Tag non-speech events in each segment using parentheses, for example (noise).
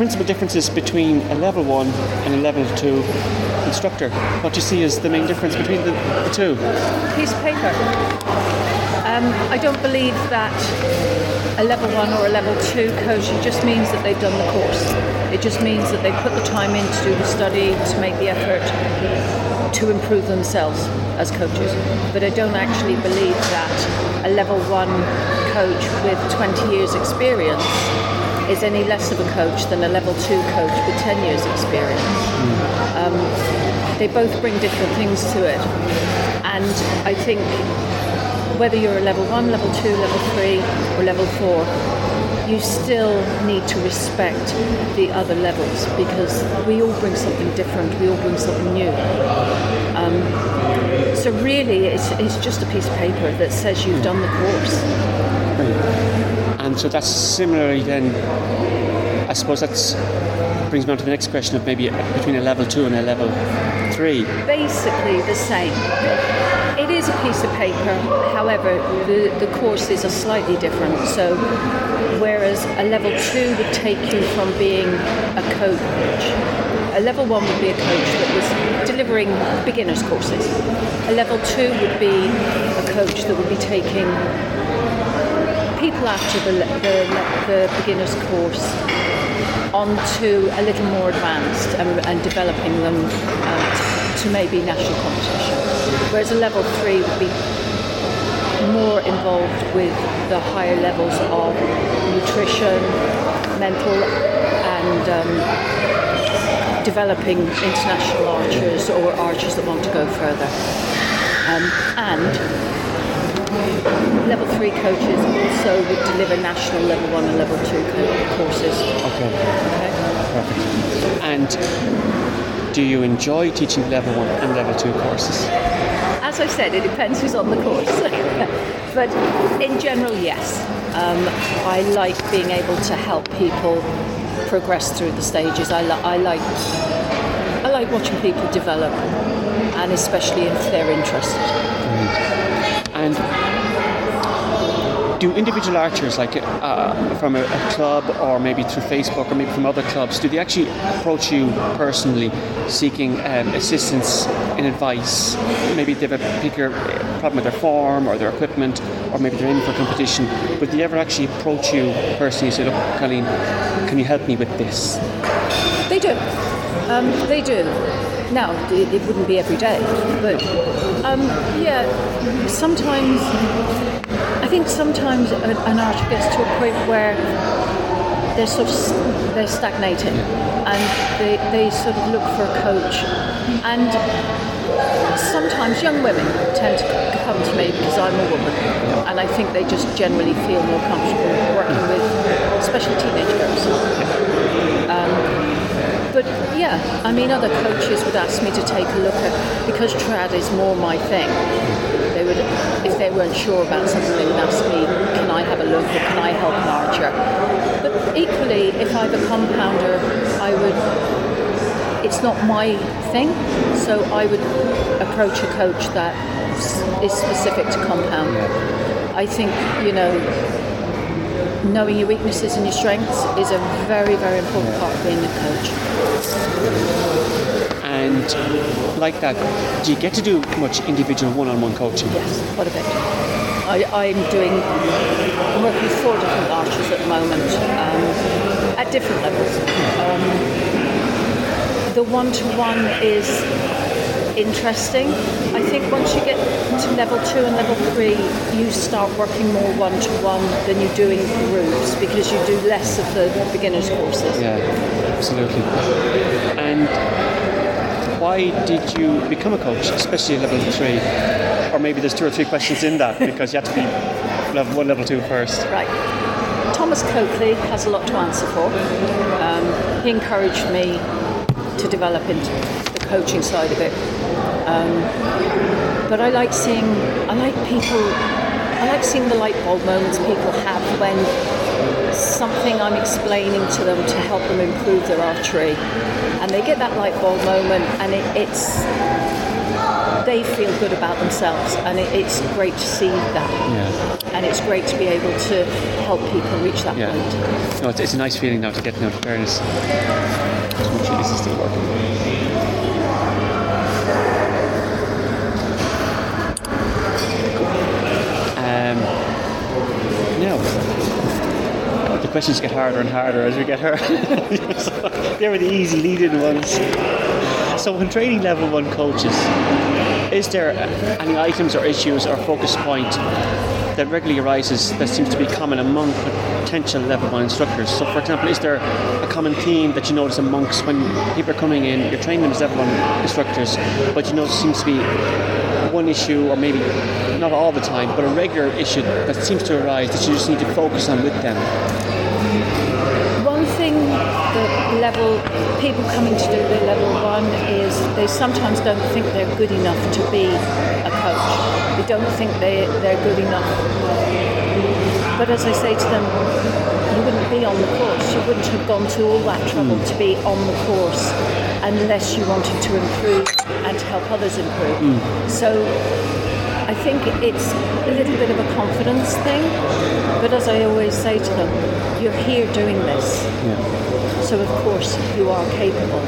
principal differences between a level one and a level two instructor? What do you see as the main difference between the, the two? Piece of paper. Um, I don't believe that a level one or a level two coach just means that they've done the course. It just means that they put the time in to do the study, to make the effort to improve themselves as coaches. But I don't actually believe that a level one coach with 20 years experience is any less of a coach than a level two coach with 10 years experience. Um, they both bring different things to it. And I think whether you're a level one, level two, level three, or level four, you still need to respect the other levels because we all bring something different, we all bring something new. Um, so really, it's, it's just a piece of paper that says you've done the course. And so that's similarly then, I suppose that's brings me on to the next question of maybe between a level two and a level three. Basically the same. It is a piece of paper, however, the, the courses are slightly different. So, whereas a level two would take you from being a coach, a level one would be a coach that was delivering beginners courses. A level two would be a coach that would be taking people after the, the, the beginner's course onto a little more advanced and, and developing them uh, to maybe national competition. Whereas a level three would be more involved with the higher levels of nutrition, mental, and um, developing international archers or archers that want to go further. Um, and level three coaches also would deliver national level one and level two courses. Okay. Okay. Perfect. And do you enjoy teaching level one and level two courses? As I said, it depends who's on the course. (laughs) but in general, yes. Um, I like being able to help people progress through the stages. I, li- I like I like watching people develop, and especially if they're interested. And do individual archers, like uh, from a, a, club or maybe through Facebook or maybe from other clubs, do they actually approach you personally seeking um, assistance and advice? Maybe they have a particular problem with their form or their equipment, or maybe they're in for competition. But do they ever actually approach you personally and say, Look, Colleen, can you help me with this? They do. Um, they do. Now, it, it, wouldn't be every day, but um, yeah, sometimes I think sometimes an, an archer gets to a point where they're sort of they're stagnating, and they, they sort of look for a coach, and sometimes young women tend to come to me because I'm a woman, and I think they just generally feel more comfortable working with, especially teenage girls. Um, yeah, I mean, other coaches would ask me to take a look at because trad is more my thing. They would, if they weren't sure about something, they would ask me, "Can I have a look? Or can I help an archer?" But equally, if I'm a compounder, I would. It's not my thing, so I would approach a coach that is specific to compound. I think you know knowing your weaknesses and your strengths is a very, very important part of being a coach. And like that, do you get to do much individual one-on-one coaching? Yes, quite a bit. I, am doing, I'm working with four different archers at the moment um, at different levels. Um, the one-to-one is interesting. I think once you get to level two and level three, you start working more one to one than you do in groups because you do less of the beginners courses. Yeah, absolutely. And why did you become a coach, especially at level three? Or maybe there's two or three questions in that because you have to be level one, level two first. Right. Thomas Coakley has a lot to answer for. Um, he encouraged me to develop into the coaching side of it. Um, but I like seeing, I like people, I like seeing the light bulb moments people have when something I'm explaining to them to help them improve their archery, and they get that light bulb moment, and it, it's they feel good about themselves, and it, it's great to see that. Yeah. And it's great to be able to help people reach that Yeah. point. No, it's, it's a nice feeling now to get to fairness. Make sure this is still working. The questions get harder and harder as we get her. (laughs) they were the easy lead-in ones. So, when training level one coaches, is there any items or issues or focus point that regularly arises that seems to be common among potential level one instructors? So, for example, is there a common theme that you notice amongst when people are coming in, you're training them as level one instructors, but you know there seems to be one issue, or maybe not all the time, but a regular issue that seems to arise that you just need to focus on with them? One thing that level people coming to do their level one is they sometimes don't think they're good enough to be a coach. They don't think they they're good enough. But as I say to them, you wouldn't be on the course. You wouldn't have gone to all that trouble hmm. to be on the course unless you wanted to improve and to help others improve. Hmm. So I think it's a little bit of a confidence thing, but as I always say to them, you're here doing this, Yeah, so of course you are capable,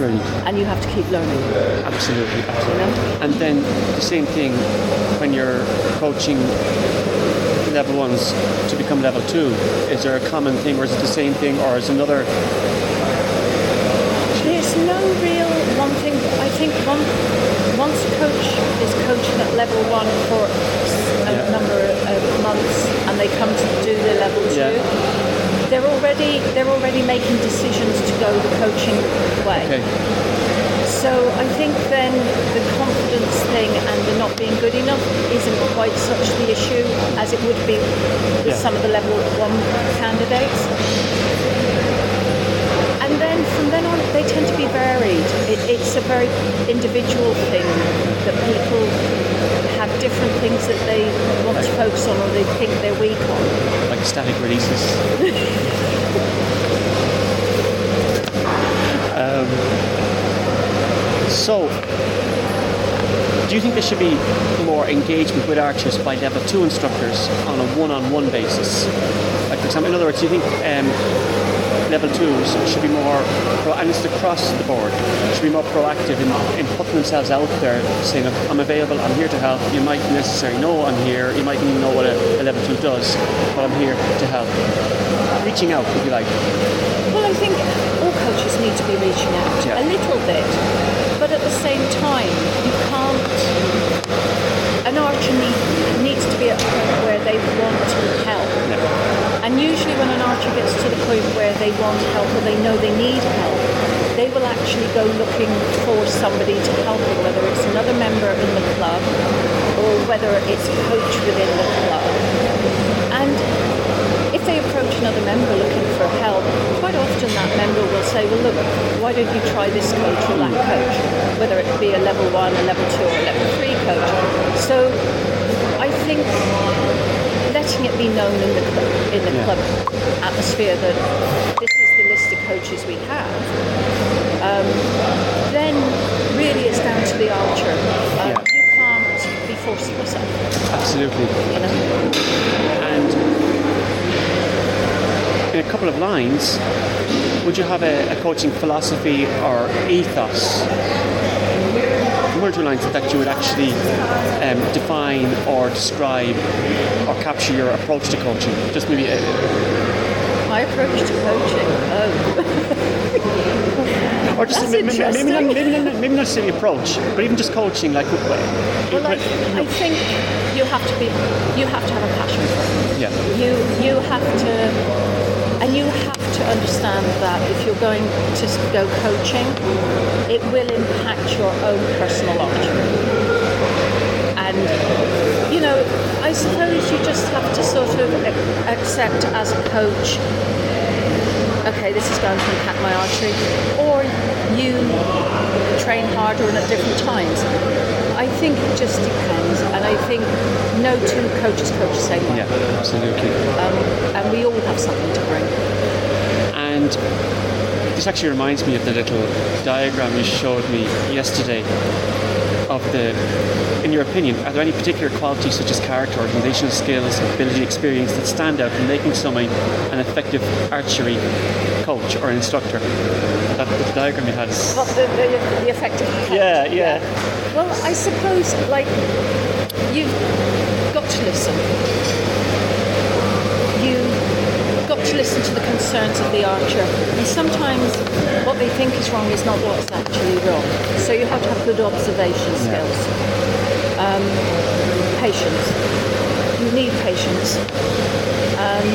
brilliant. and you have to keep learning. Absolutely, absolutely. And then the same thing when you're coaching level ones to become level two. Is there a common thing, or is it the same thing, or is another? There's no real one thing. I think one, once a coach is coaching at level one for a Yeah. number of months, and they come to do their level two, Yeah. They're already they're already making decisions to go the coaching way. Okay, So I think then the confidence thing and the not being good enough isn't quite such the issue as it would be with Yeah. some of the level one candidates. And then from then on, they tend to be varied. It, it's a very individual thing that people have different things that they want to focus on or they think they're weak on. like static releases. (laughs) um, so, do you think there should be more engagement with archers by level two instructors on a one-on-one basis? Like, for example, in other words, do you think um, level twos should be more, pro- and it's across the board, should be more proactive in, in putting themselves out there, saying, I'm available, I'm here to help. You might necessarily know I'm here, you might even know what a, a level two does, but I'm here to help. Reaching out, if you like. Well, I think all coaches need to be reaching out Yeah. a little bit, but at the same time, you can't. An archer need, needs to be at a point where they want to help. And usually, when an archer gets to the point where they want help or they know they need help, they will actually go looking for somebody to help them, whether it's another member in the club or whether it's a coach within the club. And if they approach another member looking for help, quite often that member will say, well, look, why don't you try this coach or that coach, whether it be a level one, a level two, or a level three coach. So I think letting it be known in the club, in the Yeah. club atmosphere that this is the list of coaches we have, um, then really it's down to the archer. Um, Yeah. You can't be forcing yourself, Absolutely. you know. And in a couple of lines, would you have a, a coaching philosophy or ethos? One or lines that you would actually um, define or describe or capture your approach to coaching. Just maybe a, My approach to coaching. Oh, or just maybe, maybe, not, maybe, not, maybe not necessarily approach, but even just coaching. Like, what- well, I, I think you have to be, you have to have a passion for it. yeah, You you have to, and you have to understand that if you're going to go coaching, it will impact your own personal life. And you know, I suppose you just have to sort of accept as a coach. Okay, this is going to impact my archery, or you train harder and at different times. I think it just depends, and I think no two coaches coach the same way yeah, absolutely. um, and we all have something to bring. And this actually reminds me of the little diagram you showed me yesterday. of the, in your opinion, are there any particular qualities such as character, organizational skills, ability, experience that stand out in making someone an effective archery coach or instructor? That the diagram you had is. What the, the, the effective coach? Yeah, yeah. Well, I suppose like you've got to listen. You've got to listen to the concerns of the archer, and sometimes what they think is wrong is not what's actually wrong. So you have to have good observation skills. Um, patience. You need patience. Um,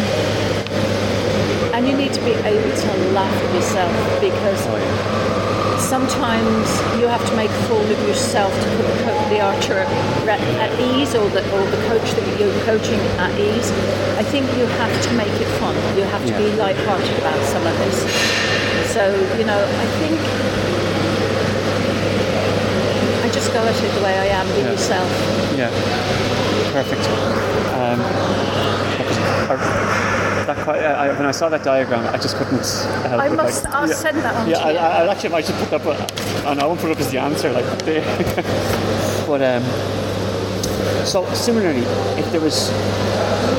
and you need to be able to laugh at yourself because Oh, yeah. Sometimes you have to make a fool of yourself to put the, co- the archer at, at ease or the, or the coach that you're coaching at ease. I think you have to make it fun. You have to be Yeah. light-hearted about some of this. So, you know, I think I just go at it the way I am, be Yeah. yourself. Yeah, perfect. Um, that quite, I, when I saw that diagram, I just couldn't help I must- like, I'll yeah, send that on Yeah, to I, you. I, I actually might just put that, but and I won't put it up as the answer, like (laughs) there. but um, so similarly, if there was,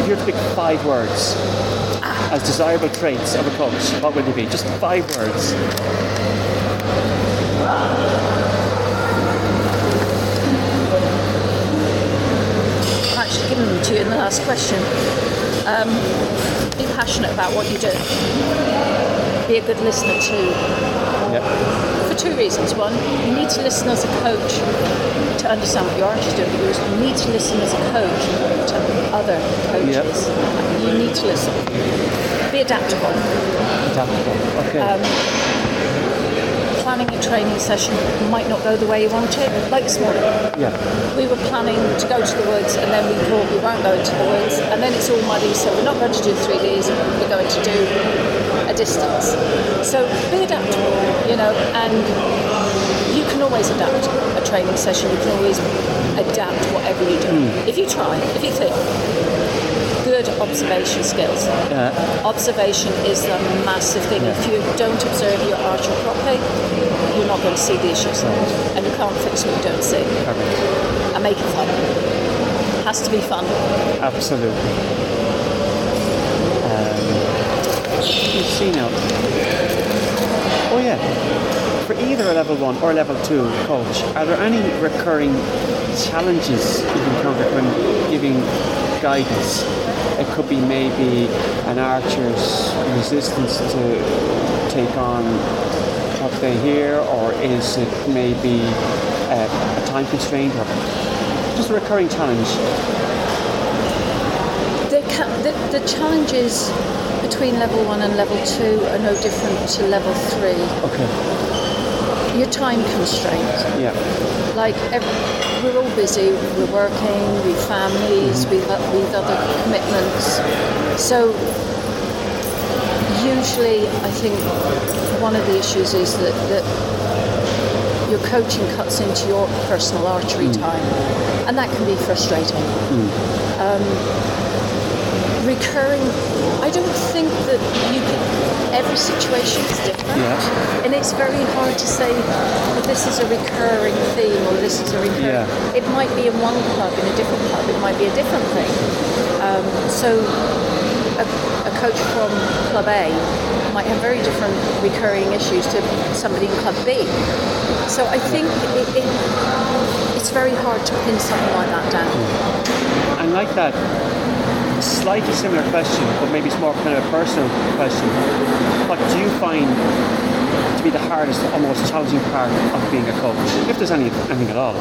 if you were to pick five words as desirable traits of a coach, what would they be? Just five words. I'm actually giving them to you in the last question. Um, be passionate about what you do. Be a good listener too. Yeah. For two reasons. One, you need to listen as a coach to understand what your arch is doing, you need to listen as a coach to other coaches. You need to listen. Be adaptable. Adaptable. Okay. Um, planning a training session might not go the way you want it. Like this morning, yeah. we were planning to go to the woods and then we thought we weren't going to the woods. And then it's all muddy so we're not going to do 3Ds, we're going to do a distance. So be adaptable you know and you can always adapt a training session. You can always adapt whatever you do. Hmm. If you try if you think good observation skills Uh, observation is a massive thing if you don't observe your archer properly you're not going to see the issues and you can't fix what you don't see perfect. and make it fun. Has to be fun. Absolutely. Um, let's see now. Oh yeah. For either a level one or a level two coach, are there any recurring challenges you encounter when giving guidance? It could be maybe an archer's resistance to take on what they hear, or is it maybe uh, a time constraint, or just a recurring challenge? The, the, the challenges between level one and level two are no different to level three. Okay. Your time constraint. Yeah. Like ev- we're all busy. We're working. Mm-hmm. We've families. We've we've other commitments. So usually, I think one of the issues is that that your coaching cuts into your personal archery mm. time, and that can be frustrating. Mm. Um, recurring, I don't think that you can. Every situation is different, and it's very hard to say well, this is a recurring theme or this is a recurring. Yeah. It might be in one club, in a different club, it might be a different thing. Um, so, a, a coach from Club A might have very different recurring issues to somebody in Club B. So I think it, it, it's very hard to pin something like that down. And like that, slightly similar question, but maybe it's more kind of a personal question. What do you find to be the hardest or most challenging part of being a coach, if there's any anything at all?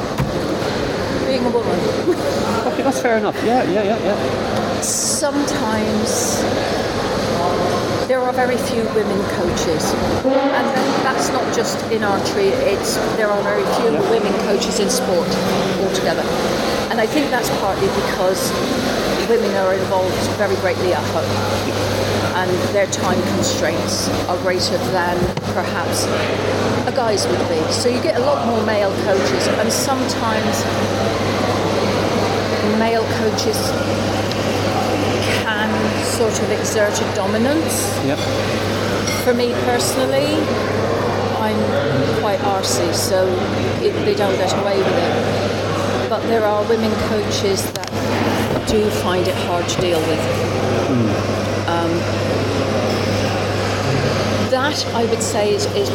Being a woman, (laughs) Okay, that's fair enough. Yeah, yeah, yeah, yeah. sometimes there are very few women coaches, and that's not just in archery. It's there are very few Yeah. women coaches in sport altogether, and I think that's partly because women are involved very greatly at home, and their time constraints are greater than perhaps a guy's would be. So you get a lot more male coaches, and sometimes male coaches can sort of exert a dominance Yep. for me personally, I'm quite arsy, so it, they don't get away with it. But there are women coaches do find it hard to deal with. Um, that I would say is, is,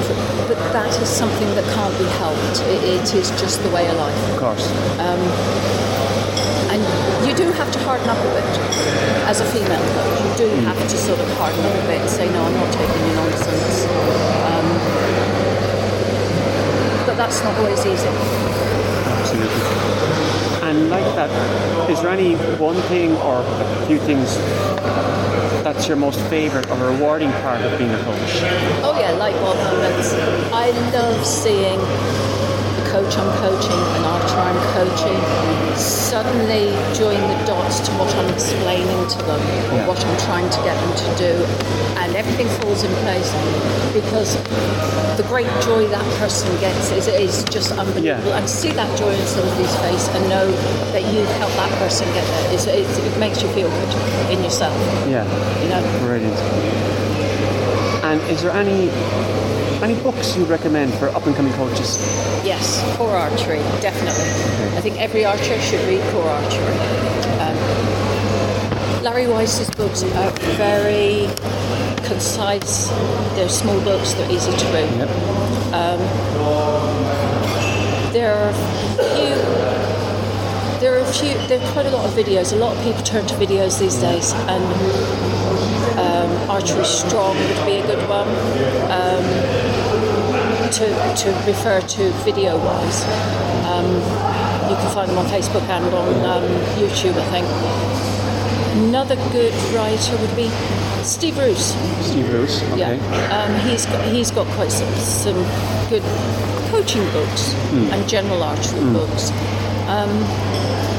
but that is something that can't be helped. It, it is just the way of life. Of course. And you do have to harden up a bit as a female coach. You do have to sort of harden up a bit and say, no, I'm not taking your nonsense. Um, but that's not always easy. And like that, is there any one thing or a few things that's your most favourite or rewarding part of being a coach? Oh yeah, light bulb moments. I love seeing coach I'm coaching, an archer I'm coaching, suddenly join the dots to what I'm explaining to them, Yeah. what I'm trying to get them to do, and everything falls in place because the great joy that person gets is, is just unbelievable. Yeah. And see that joy in somebody's face and know that you've helped that person get there, is, it, it makes you feel good in yourself. Yeah, You know. brilliant. And is there any any books you'd recommend for up and coming coaches? Yes, core archery, definitely. I think every archer should read core archery. Um, Larry Wise's books are very concise. They're small books. They're easy to read. Yep. There are a few. There are a few. There are quite a lot of videos. A lot of people turn to videos these days, and um, archery strong would be a good one um, to to refer to video wise. Um, you can find them on Facebook and on um, YouTube, I think. Another good writer would be Steve Ruis. Steve Bruce. Okay. Yeah, um, he's got, he's got quite some, some good coaching books and general archery books. Um,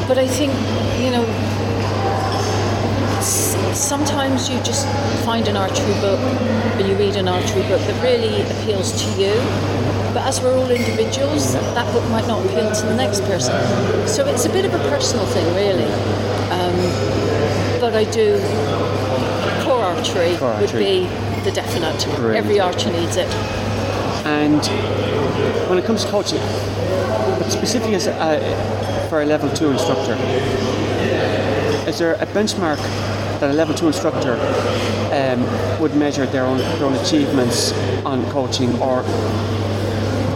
but I think you know sometimes you just find an archery book or you read an archery book that really appeals to you. But as we're all individuals, that book might not appeal to the next person. So it's a bit of a personal thing, really. Um, but I do core archery, Core would be the definite. Brilliant. Every archer needs it. And when it comes to coaching, but specifically as a, for a level two instructor, is there a benchmark that a level two instructor um, would measure their own their own achievements on coaching, or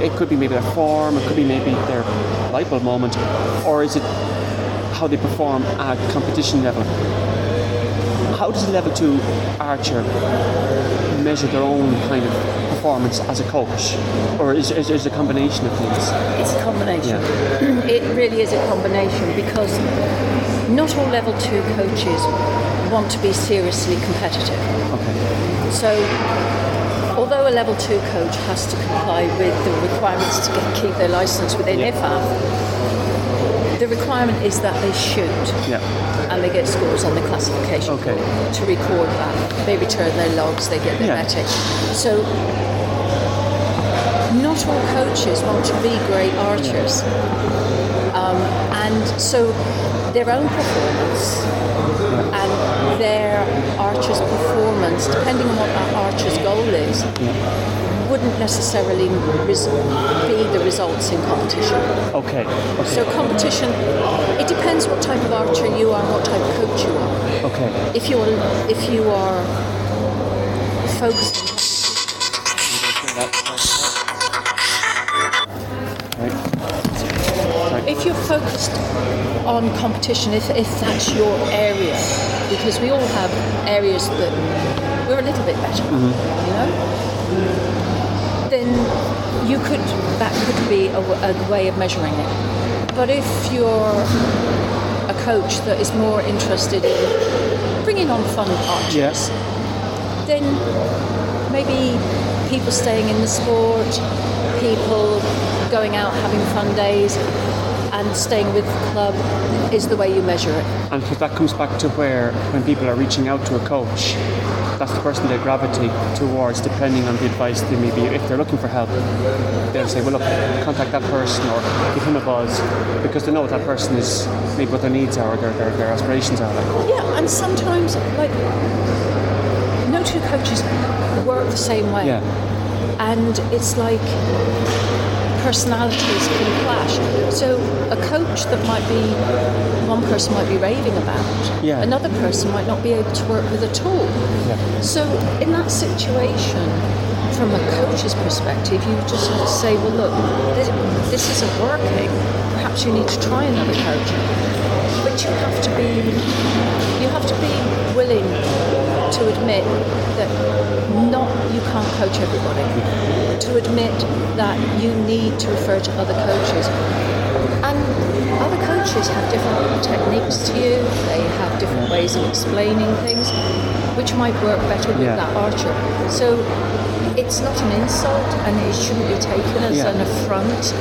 it could be maybe their form, it could be maybe their light bulb moment, or is it how they perform at competition level? How does a level two archer measure their own kind of performance as a coach, or is, is, is it a combination of things? It's a combination. Yeah. (clears throat) It really is a combination because not all level two coaches want to be seriously competitive. Okay. So, although a level two coach has to comply with the requirements to get, keep their license within Yeah. IFAF, the requirement is that they shoot Yeah. and they get scores on the classification Okay. to record that. They return their logs, they get their Yeah. metric. So not all coaches want to be great archers. Um, and so their own performance and their archer's performance, depending on what that archer's goal is, wouldn't necessarily res- be the results in competition. Okay. Okay. So competition, it depends what type of archer you are and what type of coach you are. okay. If you're if you are focused on competition, if, if that's your area, because we all have areas that we're a little bit better, mm-hmm. you know, then you could that could be a way of measuring it. But if you're a coach that is more interested in bringing on fun archers, Yes. then maybe people staying in the sport, people going out having fun days, and staying with the club is the way you measure it. And because that comes back to where when people are reaching out to a coach, that's the person they gravitate towards depending on the advice they may be. If they're looking for help, they'll say, well, look, contact that person or give him a buzz because they know what that person is, maybe what their needs are or their, their, their aspirations are like. Yeah, and sometimes like no two coaches work the same way. Yeah. and it's like personalities can clash. So a coach that might be one person might be raving about, Yeah. another person might not be able to work with at all. Yeah. So in that situation, from a coach's perspective, you just have to say, well, look, this, this isn't working. Perhaps you need to try another coach. But you have to be, you have to be willing to admit that not you can't coach everybody. To admit that you need to refer to other coaches. And other coaches have different techniques to you, they have different ways of explaining things, which might work better with Yeah. that archer. So it's not an insult and it shouldn't be taken as Yeah. an affront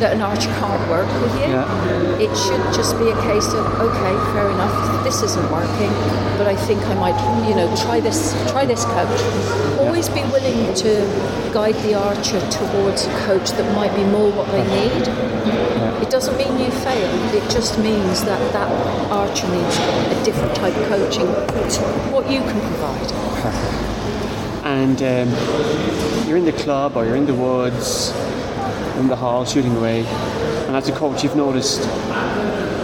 that an archer can't work with you. Yeah. It should just be a case of, okay, fair enough, this isn't working, but I think I might, you know, try this, try this coach. Always be willing to guide the archer towards a coach that might be more what they need. It doesn't mean you failed. It just means that that archer needs a different type of coaching to what you can provide. (laughs) and um, you're in the club or you're in the woods, in the hall shooting away, and as a coach you've noticed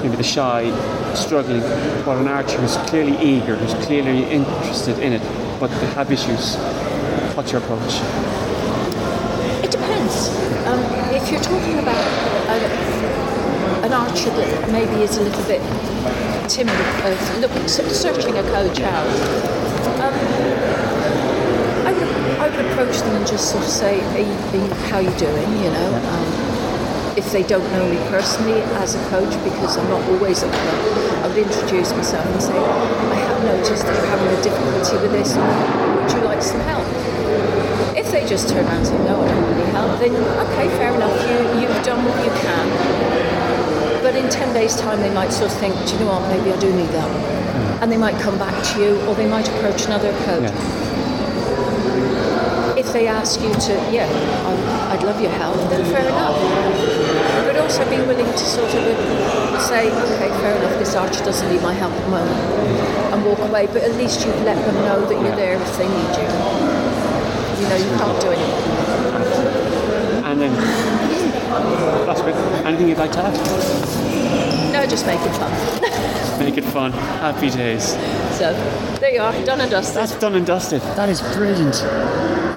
maybe the shy struggling, but an archer who's clearly eager, who's clearly interested in it, but they have issues. What's your approach? It depends. Um, if you're talking about a, an archer that maybe is a little bit timid of look, searching a coach out, um, I, would, I would approach them and just sort of say, you, are how you doing, you know? Um, if they don't know me personally as a coach, because I'm not always at club, I would introduce myself and say, I have noticed that you're having a difficulty with this. Would you like some help? If they just turn around and say, no, I don't want any help, then okay, fair enough, you, you've done what you can. But in 10 days' time, they might sort of think, do you know what, maybe I do need that. Hmm. And they might come back to you, or they might approach another coach. Yeah. If they ask you to, yeah, I'd, I'd love your help, then fair enough. But also be willing to sort of say, okay, fair enough, this archer doesn't need my help at the moment, and walk away. But at least you've let them know that you're there if they need you. You know, you can't do anything. And then, that's good. Anything you'd like to add? No, just make it fun. (laughs) Make it fun. Happy days. so there you are, done and dusted. That's done and dusted. That is brilliant.